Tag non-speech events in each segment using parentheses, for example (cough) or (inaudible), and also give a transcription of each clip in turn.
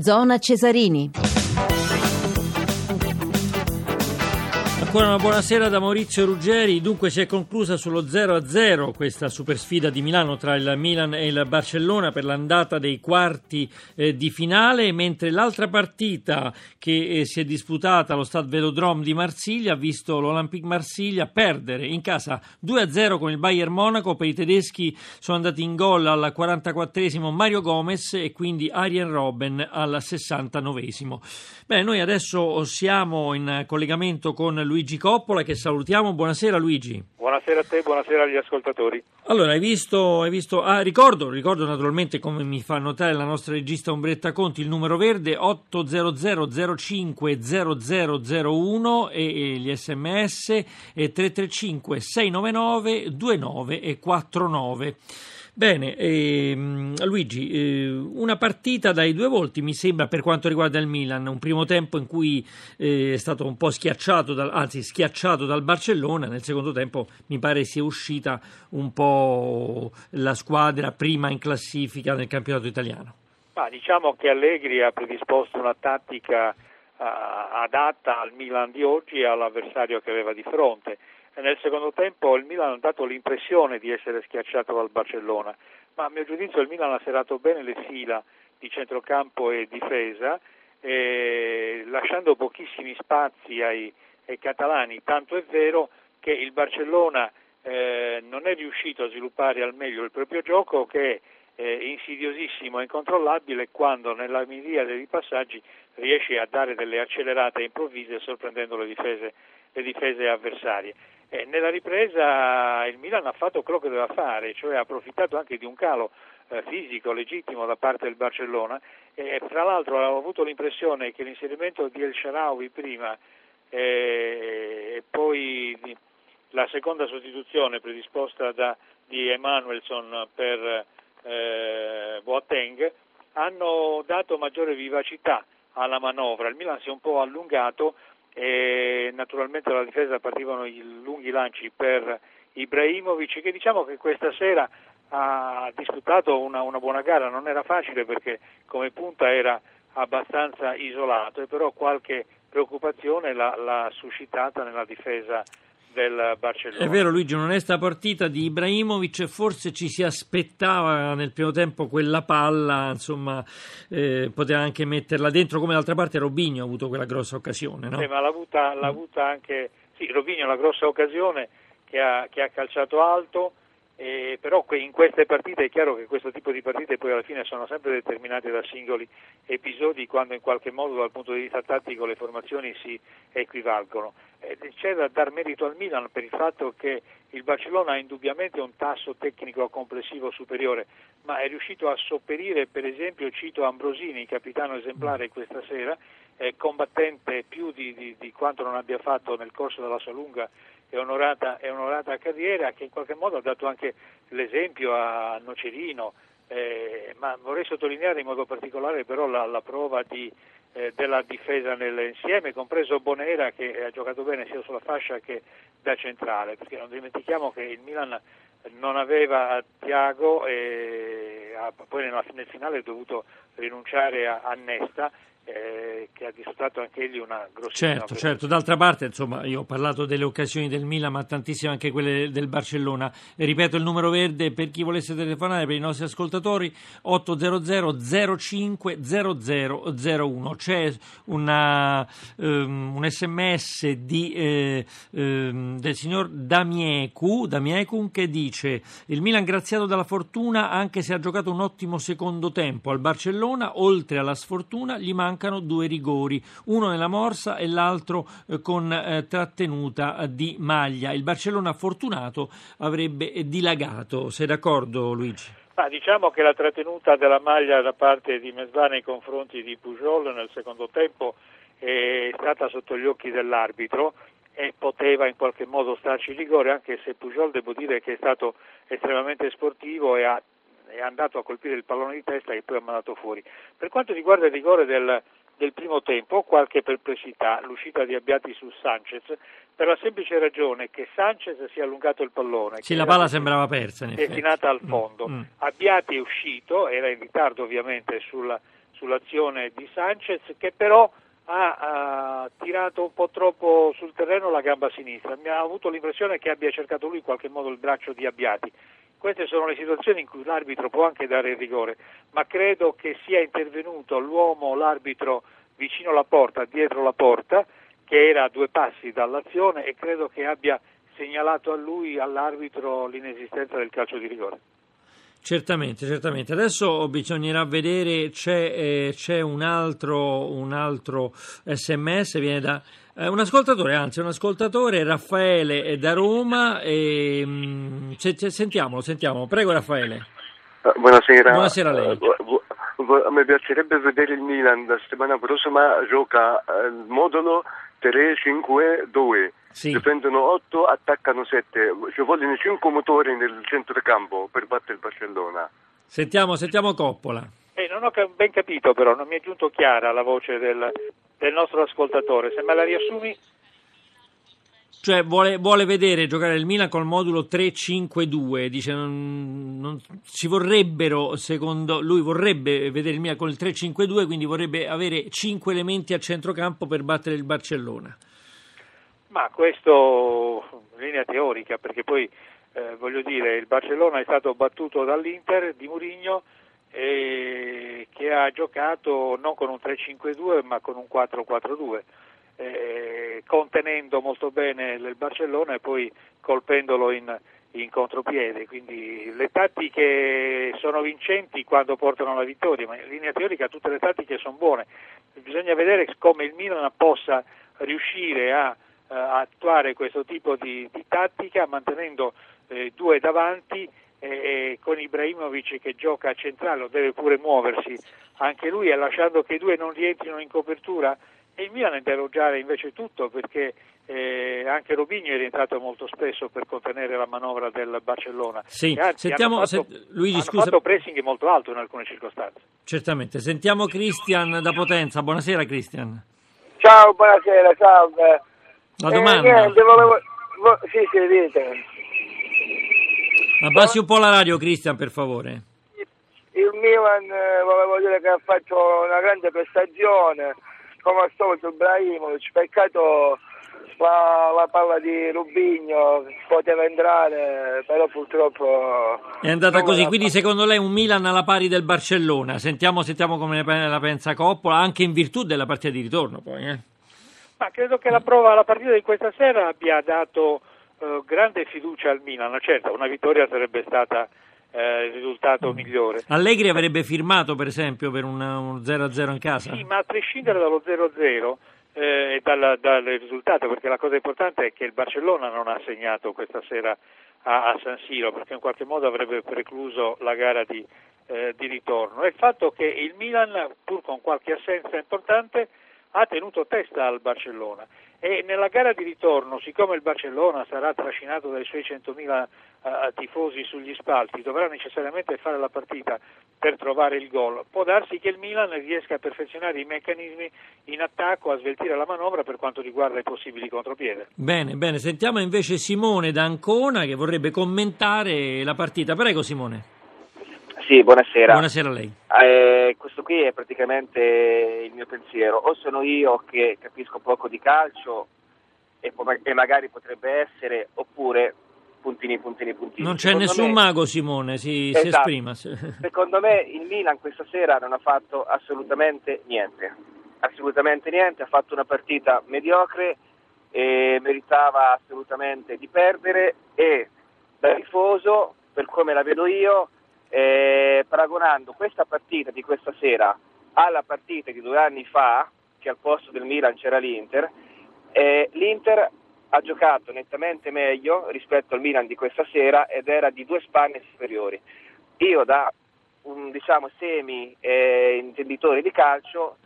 Zona Cesarini. Ancora una buonasera da Maurizio Ruggeri. Dunque si è conclusa sullo 0-0 questa super sfida di Milano tra il Milan e il Barcellona per l'andata dei quarti eh, di finale, mentre l'altra partita che eh, si è disputata allo Stade Velodrome di Marsiglia ha visto l'Olympique Marsiglia perdere in casa 2-0 con il Bayern Monaco. Per i tedeschi sono andati in gol al 44esimo Mario Gomez e quindi Arjen Robben al 69esimo. Bene, noi adesso siamo in collegamento con Luigi Coppola che salutiamo. Buonasera Luigi. Buonasera a te, buonasera agli ascoltatori. Allora, hai visto, hai visto ah, ricordo, ricordo naturalmente come mi fa notare la nostra regista Ombretta Conti, il numero verde 800 05 0001 e, e gli sms e 335 699 29 e 49. Bene, ehm, Luigi, eh, una partita dai due volti mi sembra per quanto riguarda il Milan, un primo tempo in cui eh, è stato un po' schiacciato, dal, anzi schiacciato dal Barcellona, nel secondo tempo mi pare sia uscita un po' la squadra prima in classifica nel campionato italiano. Ma diciamo che Allegri ha predisposto una tattica uh, adatta al Milan di oggi e all'avversario che aveva di fronte nel secondo tempo il Milan ha dato l'impressione di essere schiacciato dal Barcellona, ma a mio giudizio il Milan ha serrato bene le fila di centrocampo e difesa, eh, lasciando pochissimi spazi ai, ai, catalani, tanto è vero che il Barcellona eh, non è riuscito a sviluppare al meglio il proprio gioco che è eh, insidiosissimo e incontrollabile quando nella miriade di passaggi riesce a dare delle accelerate improvvise sorprendendo le difese, le difese avversarie. Eh, nella ripresa il Milan ha fatto quello che doveva fare, cioè ha approfittato anche di un calo eh, fisico legittimo da parte del Barcellona e tra l'altro ho avuto l'impressione che l'inserimento di El Sharawi prima eh, e poi la seconda sostituzione predisposta da, di Emanuelson per eh, Boateng hanno dato maggiore vivacità alla manovra. Il Milan si è un po' allungato e naturalmente dalla difesa partivano i lunghi lanci per Ibrahimovic che diciamo che questa sera ha disputato una, una buona gara, non era facile perché come punta era abbastanza isolato e però qualche preoccupazione l'ha, l'ha suscitata nella difesa del Barcellona. È vero Luigi, un'onesta partita di Ibrahimovic, forse ci si aspettava nel primo tempo quella palla, insomma eh, poteva anche metterla dentro, come d'altra parte Robinho ha avuto quella grossa occasione. No? Sì, ma l'ha avuta, l'ha avuta anche, sì, Robinho ha la grossa occasione che ha, che ha calciato alto, eh, però in queste partite è chiaro che questo tipo di partite poi alla fine sono sempre determinate da singoli episodi quando in qualche modo dal punto di vista tattico le formazioni si equivalgono. Eh, c'è da dar merito al Milan per il fatto che il Barcellona ha indubbiamente un tasso tecnico complessivo superiore, ma è riuscito a sopperire per esempio, cito Ambrosini, capitano esemplare questa sera, eh, combattente più di, di, di quanto non abbia fatto nel corso della sua lunga e onorata, e onorata carriera che in qualche modo ha dato anche l'esempio a Nocerino, eh, ma vorrei sottolineare in modo particolare però la, la prova di, eh, della difesa nell'insieme, compreso Bonera che ha giocato bene sia sulla fascia che da centrale, perché non dimentichiamo che il Milan non aveva Tiago e poi nel finale ha dovuto rinunciare a Nesta eh, che ha disputato anche egli una grossissima Certo, certo, d'altra parte insomma io ho parlato delle occasioni del Milan ma tantissime anche quelle del Barcellona. E ripeto il numero verde per chi volesse telefonare per i nostri ascoltatori 800 05 0001 c'è una, um, un sms di, eh, um, del signor Damiecu, Damiecu che dice il Milan graziato dalla fortuna anche se ha giocato un ottimo secondo tempo al Barcellona oltre alla sfortuna gli manca mancano due rigori, uno nella morsa e l'altro eh, con eh, trattenuta di maglia. Il Barcellona fortunato avrebbe dilagato. Sei d'accordo Luigi? Ma diciamo che la trattenuta della maglia da parte di Mesbah nei confronti di Pujol nel secondo tempo è stata sotto gli occhi dell'arbitro e poteva in qualche modo starci rigore, anche se Pujol devo dire che è stato estremamente sportivo e ha è andato a colpire il pallone di testa e poi ha mandato fuori. Per quanto riguarda il rigore del, del primo tempo ho qualche perplessità, l'uscita di Abbiati su Sanchez, per la semplice ragione che Sanchez si è allungato il pallone. Sì, la palla sembrava persa. Destinata al mm, fondo. Mm. Abbiati è uscito, era in ritardo ovviamente sulla, sull'azione di Sanchez che però ha, ha, tirato un po' troppo sul terreno la gamba sinistra. Mi ha avuto l'impressione che abbia cercato lui in qualche modo il braccio di Abbiati. Queste sono le situazioni in cui l'arbitro può anche dare il rigore, ma credo che sia intervenuto l'uomo, l'arbitro vicino alla porta, dietro la porta, che era a due passi dall'azione e credo che abbia segnalato a lui, all'arbitro, l'inesistenza del calcio di rigore. Certamente, certamente. Adesso bisognerà vedere, c'è, eh, c'è un, altro, un, altro, sms, viene da un ascoltatore, anzi un ascoltatore, Raffaele da Roma. E, mh, se, se, sentiamolo, sentiamo. Prego Raffaele. Buonasera. Buonasera a lei. Mi piacerebbe vedere il Milan la settimana prossima gioca il modulo 3-5-2 sì. difendono 8, attaccano 7. Ci vogliono 5 motori nel centrocampo per battere il Barcellona. Sentiamo, sentiamo Coppola. Eh, non ho ben capito però, non mi è giunto chiara la voce del, del nostro ascoltatore. Se me la riassumi? Cioè vuole, vuole, vedere giocare il Milan col modulo 3-5-2, dice non, non, ci vorrebbero, secondo lui vorrebbe vedere il Milan con il 3-5-2, quindi vorrebbe avere 5 elementi a centrocampo per battere il Barcellona. Ma questo in linea teorica, perché poi eh, voglio dire, il Barcellona è stato battuto dall'Inter di Murigno eh, che ha giocato non con un 3-5-2 ma con un 4-4-2, eh, contenendo molto bene il Barcellona e poi colpendolo in, in contropiede. Quindi le tattiche sono vincenti quando portano la vittoria, ma in linea teorica tutte le tattiche sono buone. Bisogna vedere come il Milan possa riuscire a eh, attuare questo tipo di, di tattica mantenendo eh, due davanti e con Ibrahimovic che gioca a centrale, deve pure muoversi anche lui e lasciando che i due non rientrino in copertura e il Milan deve elogiare invece tutto perché eh, anche Robigno è rientrato molto spesso per contenere la manovra del Barcellona. Sì, anzi, sentiamo, hanno fatto, se, Luigi, hanno scusa. fatto pressing molto alto in alcune circostanze. Certamente, sentiamo Cristian da Potenza. Buonasera Cristian. Ciao, buonasera, salve. La domanda. Eh, niente, volevo... vo- sì, sì, dite. Abbassi un po' la radio, Cristian, per favore. Il Milan, eh, volevo dire che ha fatto una grande prestazione, come al solito Ibrahimovic, peccato la, la palla di Rubigno, poteva entrare, però purtroppo... È andata così, quindi secondo lei un Milan alla pari del Barcellona. Sentiamo, sentiamo come la pensa Coppola, anche in virtù della partita di ritorno poi. Eh? Ma credo che la prova, la partita di questa sera abbia dato eh, grande fiducia al Milan. Certo, una vittoria sarebbe stata eh, il risultato migliore. Allegri avrebbe firmato, per esempio, per un, un 0-0 in casa? Sì, ma a prescindere dallo 0-0 eh, e dal, dal, risultato, perché la cosa importante è che il Barcellona non ha segnato questa sera a, a San Siro, perché in qualche modo avrebbe precluso la gara di, eh, di ritorno. E il fatto che il Milan, pur con qualche assenza importante, ha tenuto testa al Barcellona e nella gara di ritorno, siccome il Barcellona sarà trascinato dai suoi 100.000 uh, tifosi sugli spalti, dovrà necessariamente fare la partita per trovare il gol. Può darsi che il Milan riesca a perfezionare i meccanismi in attacco, a sveltire la manovra per quanto riguarda i possibili contropiede. Bene, bene, sentiamo invece Simone D'Ancona che vorrebbe commentare la partita. Prego Simone. Sì, buonasera. Buonasera a lei. Eh, questo qui è praticamente il mio pensiero. O sono io che capisco poco di calcio e, e magari potrebbe essere, oppure puntini, puntini, puntini. Non c'è Secondo nessun me, mago, Simone, si, esatto. si esprima. (laughs) Secondo me il Milan questa sera non ha fatto assolutamente niente. Assolutamente niente, ha fatto una partita mediocre e meritava assolutamente di perdere e da tifoso, per come la vedo io, eh, paragonando questa partita di questa sera alla partita di due anni fa, che al posto del Milan c'era l'Inter, eh, l'Inter ha giocato nettamente meglio rispetto al Milan di questa sera ed era di due spanne superiori. Io da un diciamo semi eh, intenditore di calcio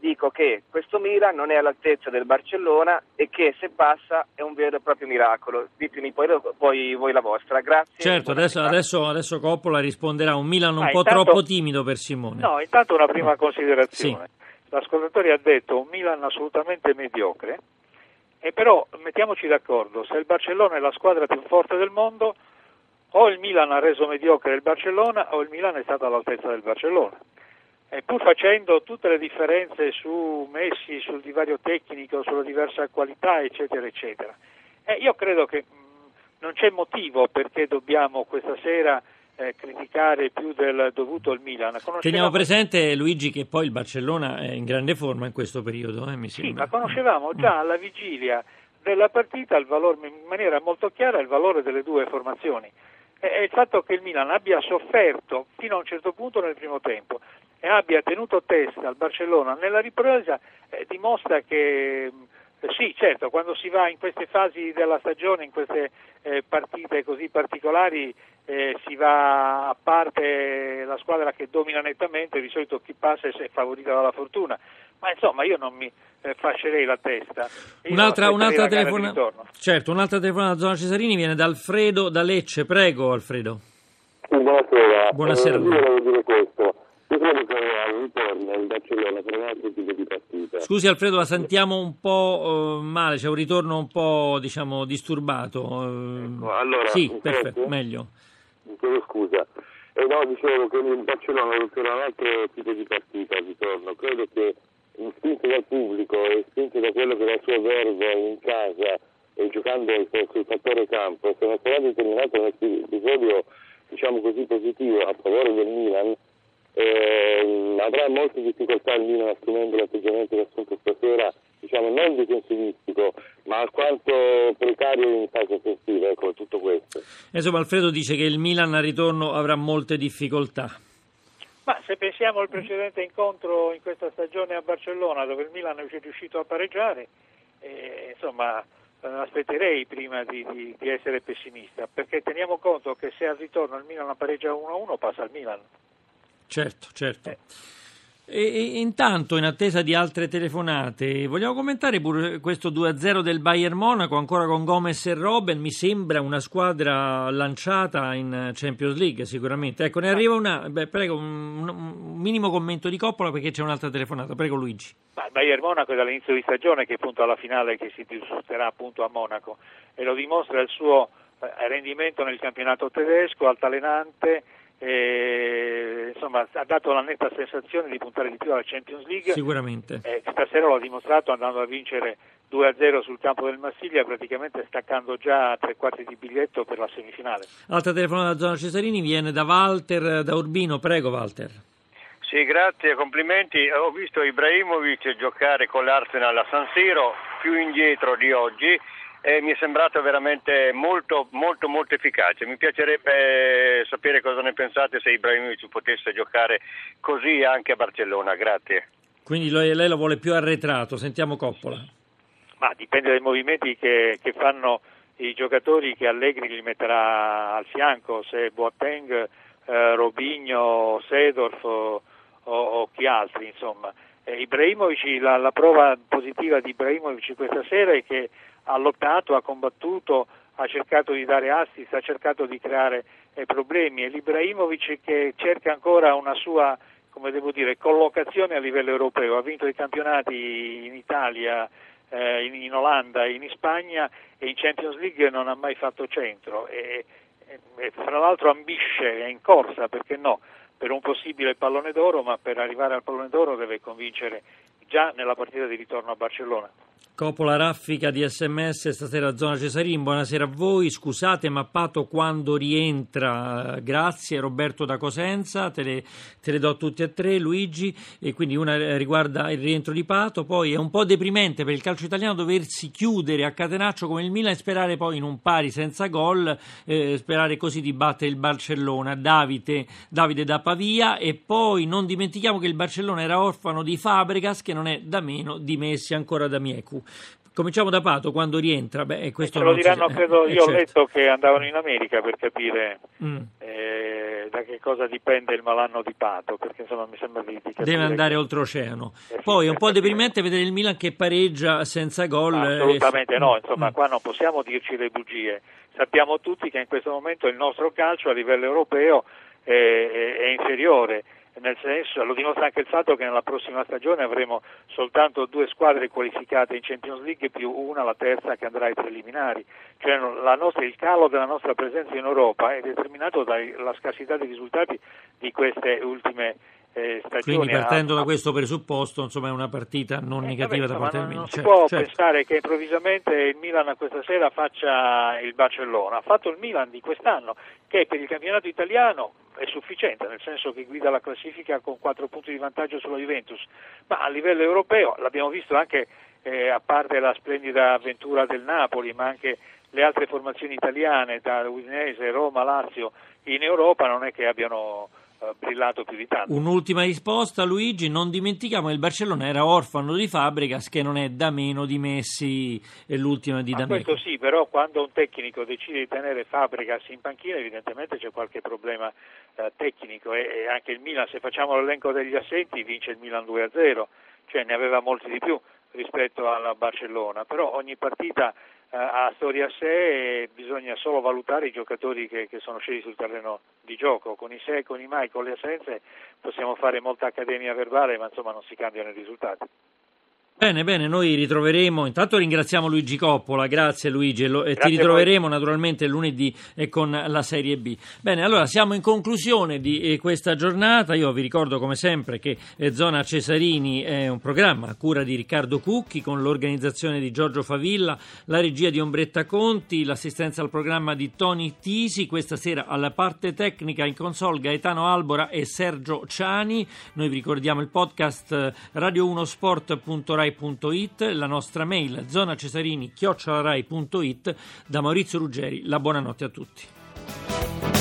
dico che questo Milan non è all'altezza del Barcellona e che se passa è un vero e proprio miracolo. Ditemi poi, poi voi la vostra. Grazie. Certo, adesso, adesso, adesso, Coppola risponderà un Milan un Ah, po' intanto- troppo timido per Simone. No, intanto una prima considerazione. L'ascoltatore ha detto un Milan assolutamente mediocre, e però mettiamoci d'accordo, se il Barcellona è la squadra più forte del mondo, o il Milan ha reso mediocre il Barcellona o il Milan è stato all'altezza del Barcellona. Eh, pur facendo tutte le differenze su Messi, sul divario tecnico, sulla diversa qualità, eccetera, eccetera. Eh, io credo che mh, mm, non c'è motivo perché dobbiamo questa sera eh, criticare più del dovuto il Milan. Conoscevamo... Teniamo presente Luigi che poi il Barcellona è in grande forma in questo periodo, eh, mi Sì, ma conoscevamo già mm. alla vigilia della partita il valore, in maniera molto chiara il valore delle due formazioni. E il fatto che il Milan abbia sofferto fino a un certo punto nel primo tempo e abbia tenuto testa al Barcellona nella ripresa eh, dimostra che eh, sì, certo, quando si va in queste fasi della stagione, in queste eh, partite così particolari, eh, si va a parte la squadra che domina nettamente, di solito chi passa è favorita dalla fortuna. Ma insomma io non mi eh, fascerei la testa. un'altra, un'altra, telefonata, certo, un'altra telefonata da zona Cesarini viene da Alfredo da Lecce. Prego Alfredo. buonasera. Buonasera. Eh, io volevo dire questo. Credo che al ritorno il Barcellona per un altro tipo di partita. Scusi Alfredo, la sentiamo un po' uh, male, c'è un ritorno un po' diciamo disturbato. Ecco, allora, sì, perfetto, meglio. Chiedo scusa. Eh, no, dicevo che il Barcellona per un altro tipo di partita al ritorno. Credo che spinto dal pubblico e spinto da quello che è la sua verba in casa e giocando sul fattore campo, non sarà determinato un episodio diciamo così positivo a favore del Milan, eh, avrà molte difficoltà il Milan assumendo l'atteggiamento che ha assunto stasera, diciamo non difensivistico, ma alquanto precario in fase offensiva, ecco tutto questo. Insomma Alfredo dice che il Milan al ritorno avrà molte difficoltà. Ma se pensiamo al precedente incontro in questa stagione a Barcellona dove il Milan è riuscito a pareggiare, eh, insomma eh, aspetterei prima di, di, di, essere pessimista, perché teniamo conto che se al ritorno il Milan pareggia 1-1 passa al Milan. Certo, certo. Eh. E, e, intanto, in attesa di altre telefonate, vogliamo commentare pure questo 2-0 del Bayern Monaco, ancora con Gomez e Robben. Mi sembra una squadra lanciata in Champions League, sicuramente. Ecco, ne arriva una. Beh, prego, un, un, minimo commento di Coppola perché c'è un'altra telefonata. Prego, Luigi. Il Bayern Monaco è dall'inizio di stagione che punta alla finale che si disputerà appunto a Monaco e lo dimostra il suo eh, rendimento nel campionato tedesco, altalenante e, insomma, ha dato la netta sensazione di puntare di più alla Champions League. Sicuramente. Eh, stasera l'ha dimostrato andando a vincere 2-0 sul campo del Marsiglia, praticamente staccando già tre quarti di biglietto per la semifinale. Altra telefonata da zona Cesarini viene da Walter da Urbino. Prego, Walter. Sì, grazie, complimenti. Ho visto Ibrahimovic giocare con l'Arsenal a San Siro più indietro di oggi e mi è sembrato veramente molto, molto, molto efficace. Mi piacerebbe sapere cosa ne pensate se Ibrahimovic potesse giocare così anche a Barcellona. Grazie. Quindi lei lo vuole più arretrato, sentiamo Coppola. Ma dipende dai movimenti che, che fanno i giocatori che Allegri li metterà al fianco, se Boateng, eh, Robigno, Sedorf o, o, o chi altri, insomma. Eh, Ibrahimovic, la, la prova positiva di Ibrahimovic questa sera è che ha lottato, ha combattuto, ha cercato di dare assist, ha cercato di creare eh, problemi. E l'Ibrahimovic che cerca ancora una sua come devo dire, collocazione a livello europeo, ha vinto i campionati in Italia, eh, in, in, Olanda, in Spagna e in Champions League non ha mai fatto centro. E, e, e fra l'altro ambisce, è in corsa, perché no, per un possibile pallone d'oro, ma per arrivare al pallone d'oro deve convincere già nella partita di ritorno a Barcellona. Coppola raffica di sms stasera zona Cesarin, buonasera a voi, scusate ma Pato quando rientra, grazie. Roberto da Cosenza, te le, te le do tutte e tre Luigi, e quindi una riguarda il rientro di Pato, poi è un po' deprimente per il calcio italiano doversi chiudere a catenaccio come il Milan e sperare poi in un pari senza gol, eh, sperare così di battere il Barcellona, Davide, Davide da Pavia. E poi non dimentichiamo che il Barcellona era orfano di Fabregas che non è da meno di Messi ancora da Miecu. Cominciamo da Pato, quando rientra? Beh, questo Ce lo diranno, si... credo, eh, io certo. ho letto che andavano in America per capire mm. eh, da che cosa dipende il malanno di Pato, perché insomma mi sembra di, di Deve andare che... oltreoceano. Eh, Poi è un po' deprimente vedere il Milan che pareggia senza gol. Assolutamente e... no, insomma mm. qua non possiamo dirci le bugie. Sappiamo tutti che in questo momento il nostro calcio a livello europeo è, è, è inferiore nel senso, lo dimostra anche il fatto che nella prossima stagione avremo soltanto due squadre qualificate in Champions League più una, la terza, che andrà ai preliminari. Cioè nostra, il calo della nostra presenza in Europa è determinato dalla scarsità dei risultati di queste ultime eh, stagioni. Quindi partendo a... da questo presupposto, insomma, è una partita non eh, negativa vabbè, da parte del Milan. Non certo, si può certo. pensare che improvvisamente il Milan questa sera faccia il Barcellona. Ha fatto il Milan di quest'anno, che per il campionato italiano è sufficiente, nel senso che guida la classifica con 4 punti di vantaggio sulla Juventus, ma a livello europeo l'abbiamo visto anche eh, a parte la splendida avventura del Napoli, ma anche le altre formazioni italiane, da Udinese, Roma, Lazio, in Europa non è che abbiano brillato più di tanto. Un'ultima risposta Luigi, non dimentichiamo che il Barcellona era orfano di Fabregas che non è da meno di Messi e l'ultima di D'Ameco. Questo sì, però quando un tecnico decide di tenere Fabregas in panchina evidentemente c'è qualche problema eh, tecnico e, e, anche il Milan, se facciamo l'elenco degli assenti vince il Milan 2-0, cioè ne aveva molti di più rispetto alla Barcellona, però ogni partita eh, ha storia a sé e bisogna solo valutare i giocatori che, che, sono scesi sul terreno di gioco, con i se, con i mai, con le assenze possiamo fare molta accademia verbale ma insomma non si cambiano i risultati. Bene, bene, noi ritroveremo, intanto ringraziamo Luigi Coppola, grazie Luigi, e, lo, e ti ritroveremo naturalmente lunedì con la Serie B. Bene, allora siamo in conclusione di eh, questa giornata, io vi ricordo come sempre che eh, Zona Cesarini è un programma a cura di Riccardo Cucchi con l'organizzazione di Giorgio Favilla, la regia di Ombretta Conti, l'assistenza al programma di Tony Tisi, questa sera alla parte tecnica in console Gaetano Albora e Sergio Ciani, noi vi ricordiamo il podcast eh, radio1sport.rai rai.it, la nostra mail zona da Maurizio Ruggeri. La buonanotte a tutti.